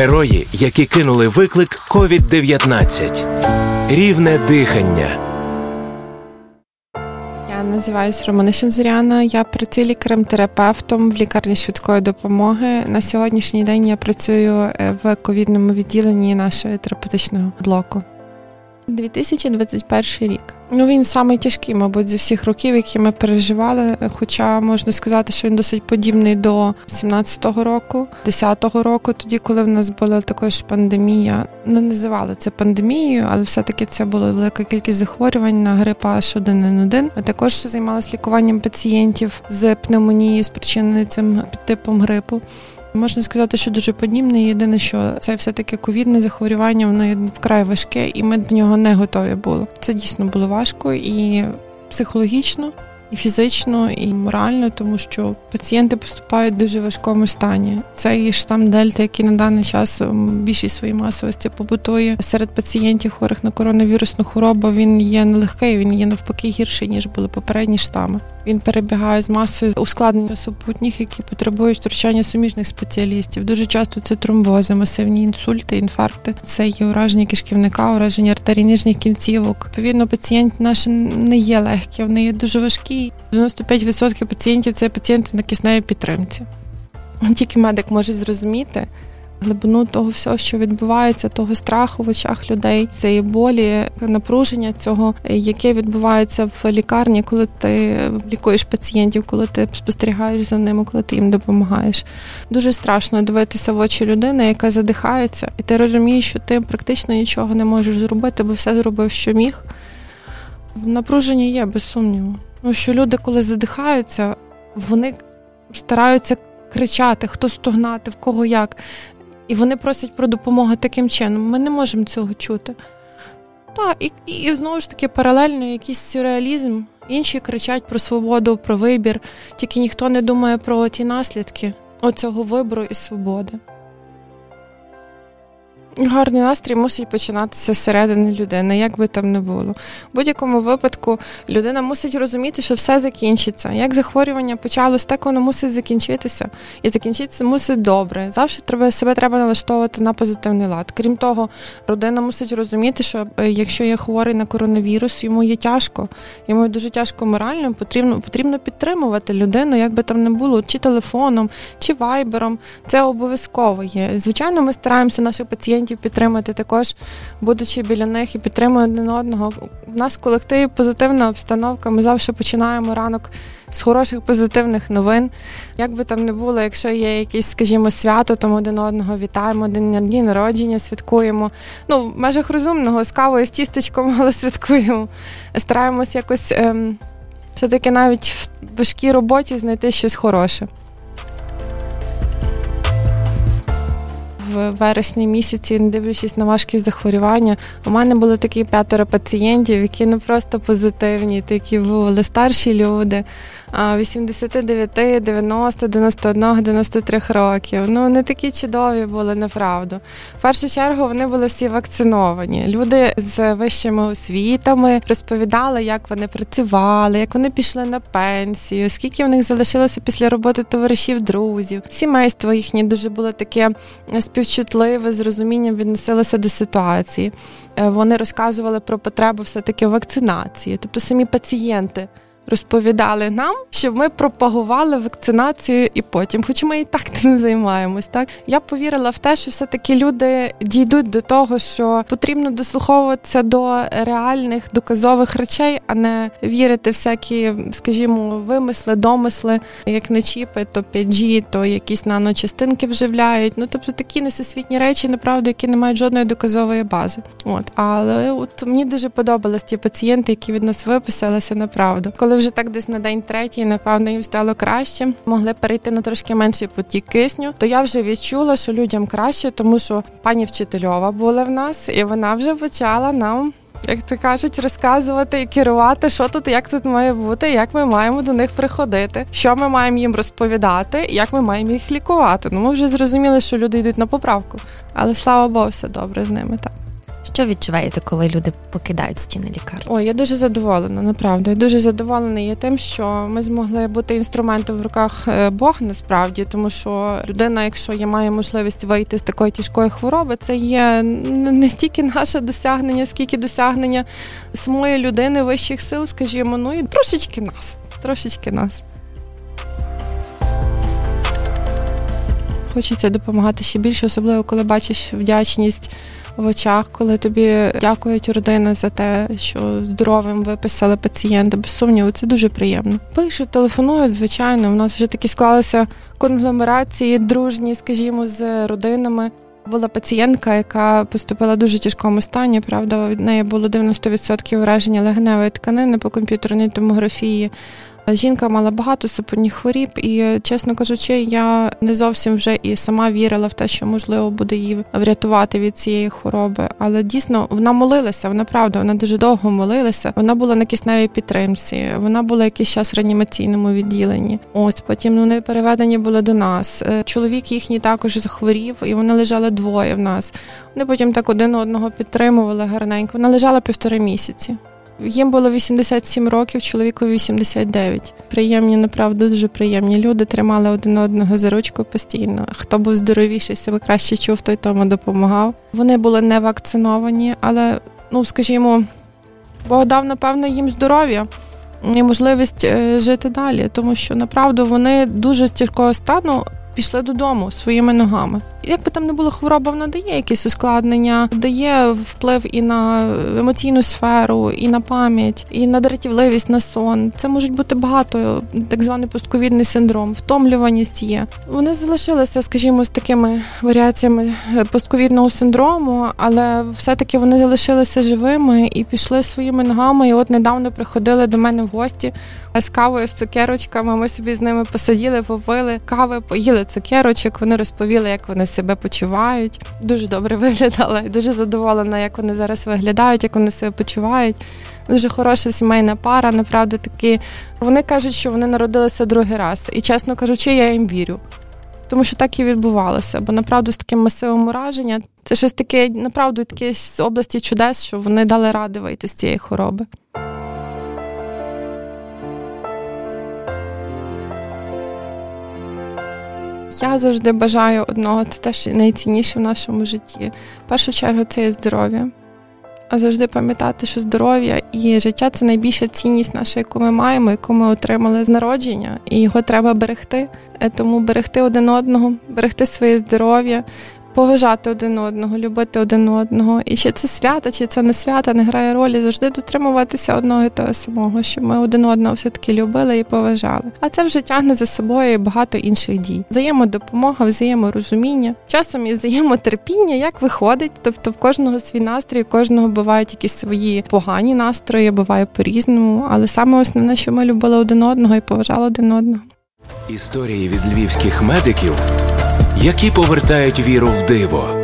Герої, які кинули виклик COVID-19. Рівне дихання. Я називаюся Романа Шензуряна. Я працюю лікарем-терапевтом в лікарні швидкої допомоги. На сьогоднішній день я працюю е, в ковідному відділенні нашого терапевтичного блоку. 2021 рік. Ну він самий тяжкий, мабуть, зі всіх років, які ми переживали. Хоча можна сказати, що він досить подібний до 17-го року, 10-го року, тоді, коли в нас була також пандемія. Не називали це пандемією, але все-таки це була велика кількість захворювань на грип H1N1. Ми також займалися лікуванням пацієнтів з пневмонією, спричиненою цим типом грипу. Можна сказати, що дуже подібне. Єдине, що це все-таки ковідне захворювання, воно є вкрай важке, і ми до нього не готові були. Це дійсно було важко і психологічно і фізично, і морально, тому що пацієнти поступають в дуже важкому стані. Цей штам Дельта, який на даний час більшість своєї масовості побутує серед пацієнтів хворих на коронавірусну хворобу. Він є нелегкий, він є навпаки гірший ніж були попередні штами. Він перебігає з масою ускладнень супутніх, які потребують втручання суміжних спеціалістів. Дуже часто це тромбози, масивні інсульти, інфаркти. Це є ураження кишківника, ураження артерій нижніх кінцівок. Відповідно, пацієнти наші не є легкі, вони є дуже важкі. 95% пацієнтів це пацієнти на кисневій підтримці. Тільки медик може зрозуміти глибину того всього, що відбувається, того страху в очах людей, цієї болі, напруження цього, яке відбувається в лікарні, коли ти лікуєш пацієнтів, коли ти спостерігаєш за ними, коли ти їм допомагаєш. Дуже страшно дивитися в очі людини, яка задихається, і ти розумієш, що ти практично нічого не можеш зробити, бо все зробив, що міг. Напруження є, без сумніву. Ну, що люди, коли задихаються, вони стараються кричати, хто стогнати, в кого як. І вони просять про допомогу таким чином. Ми не можемо цього чути. Так, і, і знову ж таки, паралельно якийсь сюрреалізм. Інші кричать про свободу, про вибір, тільки ніхто не думає про ті наслідки оцього вибору і свободи. Гарний настрій мусить починатися зсередини людини, як би там не було. В будь-якому випадку людина мусить розуміти, що все закінчиться. Як захворювання почалось, так воно мусить закінчитися. І закінчитися мусить добре. Завжди треба себе треба налаштовувати на позитивний лад. Крім того, родина мусить розуміти, що е, якщо є хворий на коронавірус, йому є тяжко, йому дуже тяжко морально, потрібно потрібно підтримувати людину, як би там не було, чи телефоном, чи вайбером. Це обов'язково є. Звичайно, ми стараємося наших пацієнтів пацієнтів підтримати також, будучи біля них і підтримуємо один одного. У нас в колективі позитивна обстановка. Ми завжди починаємо ранок з хороших позитивних новин. Як би там не було, якщо є якесь, скажімо, свято, то ми один одного вітаємо, дні народження святкуємо. Ну, в межах розумного з кавою, з тістечком, але святкуємо. Стараємось якось ем, все-таки навіть в важкій роботі знайти щось хороше. В вересні місяці, не дивлячись на важкість захворювання, у мене було такі п'ятеро пацієнтів, які не просто позитивні, такі були старші люди. 89, 90, 91, 93 років. Ну не такі чудові були, неправду. В першу чергу вони були всі вакциновані. Люди з вищими освітами розповідали, як вони працювали, як вони пішли на пенсію, скільки в них залишилося після роботи товаришів, друзів. Сімейство їхнє дуже було таке співчутливе, з розумінням відносилося до ситуації. Е, вони розказували про потребу все таки вакцинації, тобто самі пацієнти розповідали нам, щоб ми пропагували вакцинацію і потім, хоч ми і так не займаємось. Так я повірила в те, що все таки люди дійдуть до того, що потрібно дослуховуватися до реальних доказових речей, а не вірити всякі, скажімо, вимисли, домисли, як не чіпи, то 5G, то якісь наночастинки вживляють. Ну тобто такі несусвітні речі, направду, які не мають жодної доказової бази. От але от мені дуже подобались ті пацієнти, які від нас виписалися направду. Коли вже так десь на день третій, напевно, їм стало краще, могли перейти на трошки менший потік кисню, то я вже відчула, що людям краще, тому що пані вчительова була в нас, і вона вже почала нам. Як то кажуть, розказувати і керувати, що тут, як тут має бути, як ми маємо до них приходити, що ми маємо їм розповідати, як ми маємо їх лікувати. Ну ми вже зрозуміли, що люди йдуть на поправку, але слава Богу, все добре з ними так. Що відчуваєте, коли люди покидають стіни лікарні? Ой, я дуже задоволена, направду. Я дуже задоволена є тим, що ми змогли бути інструментом в руках е, Бога насправді, тому що людина, якщо є має можливість вийти з такої тяжкої хвороби, це є не стільки наше досягнення, скільки досягнення самої людини вищих сил, скажімо, ну і трошечки нас, трошечки нас. Хочеться допомагати ще більше, особливо коли бачиш вдячність в очах, коли тобі дякують родина за те, що здоровим виписали пацієнта. Без сумніву, це дуже приємно. Пишуть, телефонують, звичайно. У нас вже такі склалися конгломерації, дружні, скажімо, з родинами. Була пацієнтка, яка поступила в дуже тяжкому стані. Правда, від неї було 90% ураження легеневої тканини по комп'ютерній томографії. Жінка мала багато супутніх хворіб, і, чесно кажучи, я не зовсім вже і сама вірила в те, що можливо буде її врятувати від цієї хвороби. Але дійсно вона молилася, вона правда, вона дуже довго молилася. Вона була на кисневій підтримці, вона була якийсь час в реанімаційному відділенні. Ось потім ну, вони переведені були до нас. Е, чоловік їхній також захворів, і вони лежали двоє в нас. Вони потім так один одного підтримували гарненько. Вона лежала півтори місяці. Їм було 87 років, чоловіку 89. Приємні, направду, дуже приємні люди. Тримали один одного за ручку постійно. Хто був здоровіший, себе краще чув, той тому допомагав. Вони були не вакциновані, але, ну скажімо, Бог дав, напевно, їм здоров'я і можливість е, жити далі, тому що направду вони дуже з тяжкого стану пішли додому своїми ногами. Як би там не було хвороба, вона дає якісь ускладнення, дає вплив і на емоційну сферу, і на пам'ять, і на дратівливість, на сон. Це можуть бути багато, так званий постковідний синдром, втомлюваність є. Вони залишилися, скажімо, з такими варіаціями постковідного синдрому, але все-таки вони залишилися живими і пішли своїми ногами. І от недавно приходили до мене в гості з кавою, з цукерочками. Ми собі з ними посиділи, попили кави, поїли цукерочок. Вони розповіли, як вони себе почувають. Дуже добре виглядала. Дуже задоволена, як вони зараз виглядають, як вони себе почувають. Дуже хороша сімейна пара, направду такі. Вони кажуть, що вони народилися другий раз. І чесно кажучи, я їм вірю. Тому що так і відбувалося. Бо направду з таким масивом ураження це щось таке, направду таке з області чудес, що вони дали ради вийти з цієї хвороби. Я завжди бажаю одного, це теж найцінніше в нашому житті. В першу чергу це є здоров'я. А завжди пам'ятати, що здоров'я і життя це найбільша цінність наша, яку ми маємо, яку ми отримали з народження, і його треба берегти. Е, тому берегти один одного, берегти своє здоров'я, поважати один одного, любити один одного. І чи це свята, чи це не свята, не грає ролі, завжди дотримуватися одного і того самого, щоб ми один одного все-таки любили і поважали. А це вже тягне за собою багато інших дій. Взаємодопомога, взаєморозуміння, часом і взаємотерпіння, як виходить. Тобто в кожного свій настрій, у кожного бувають якісь свої погані настрої, буває по-різному. Але саме основне, що ми любили один одного і поважали один одного. Історії від львівських медиків які повертають віру в диво.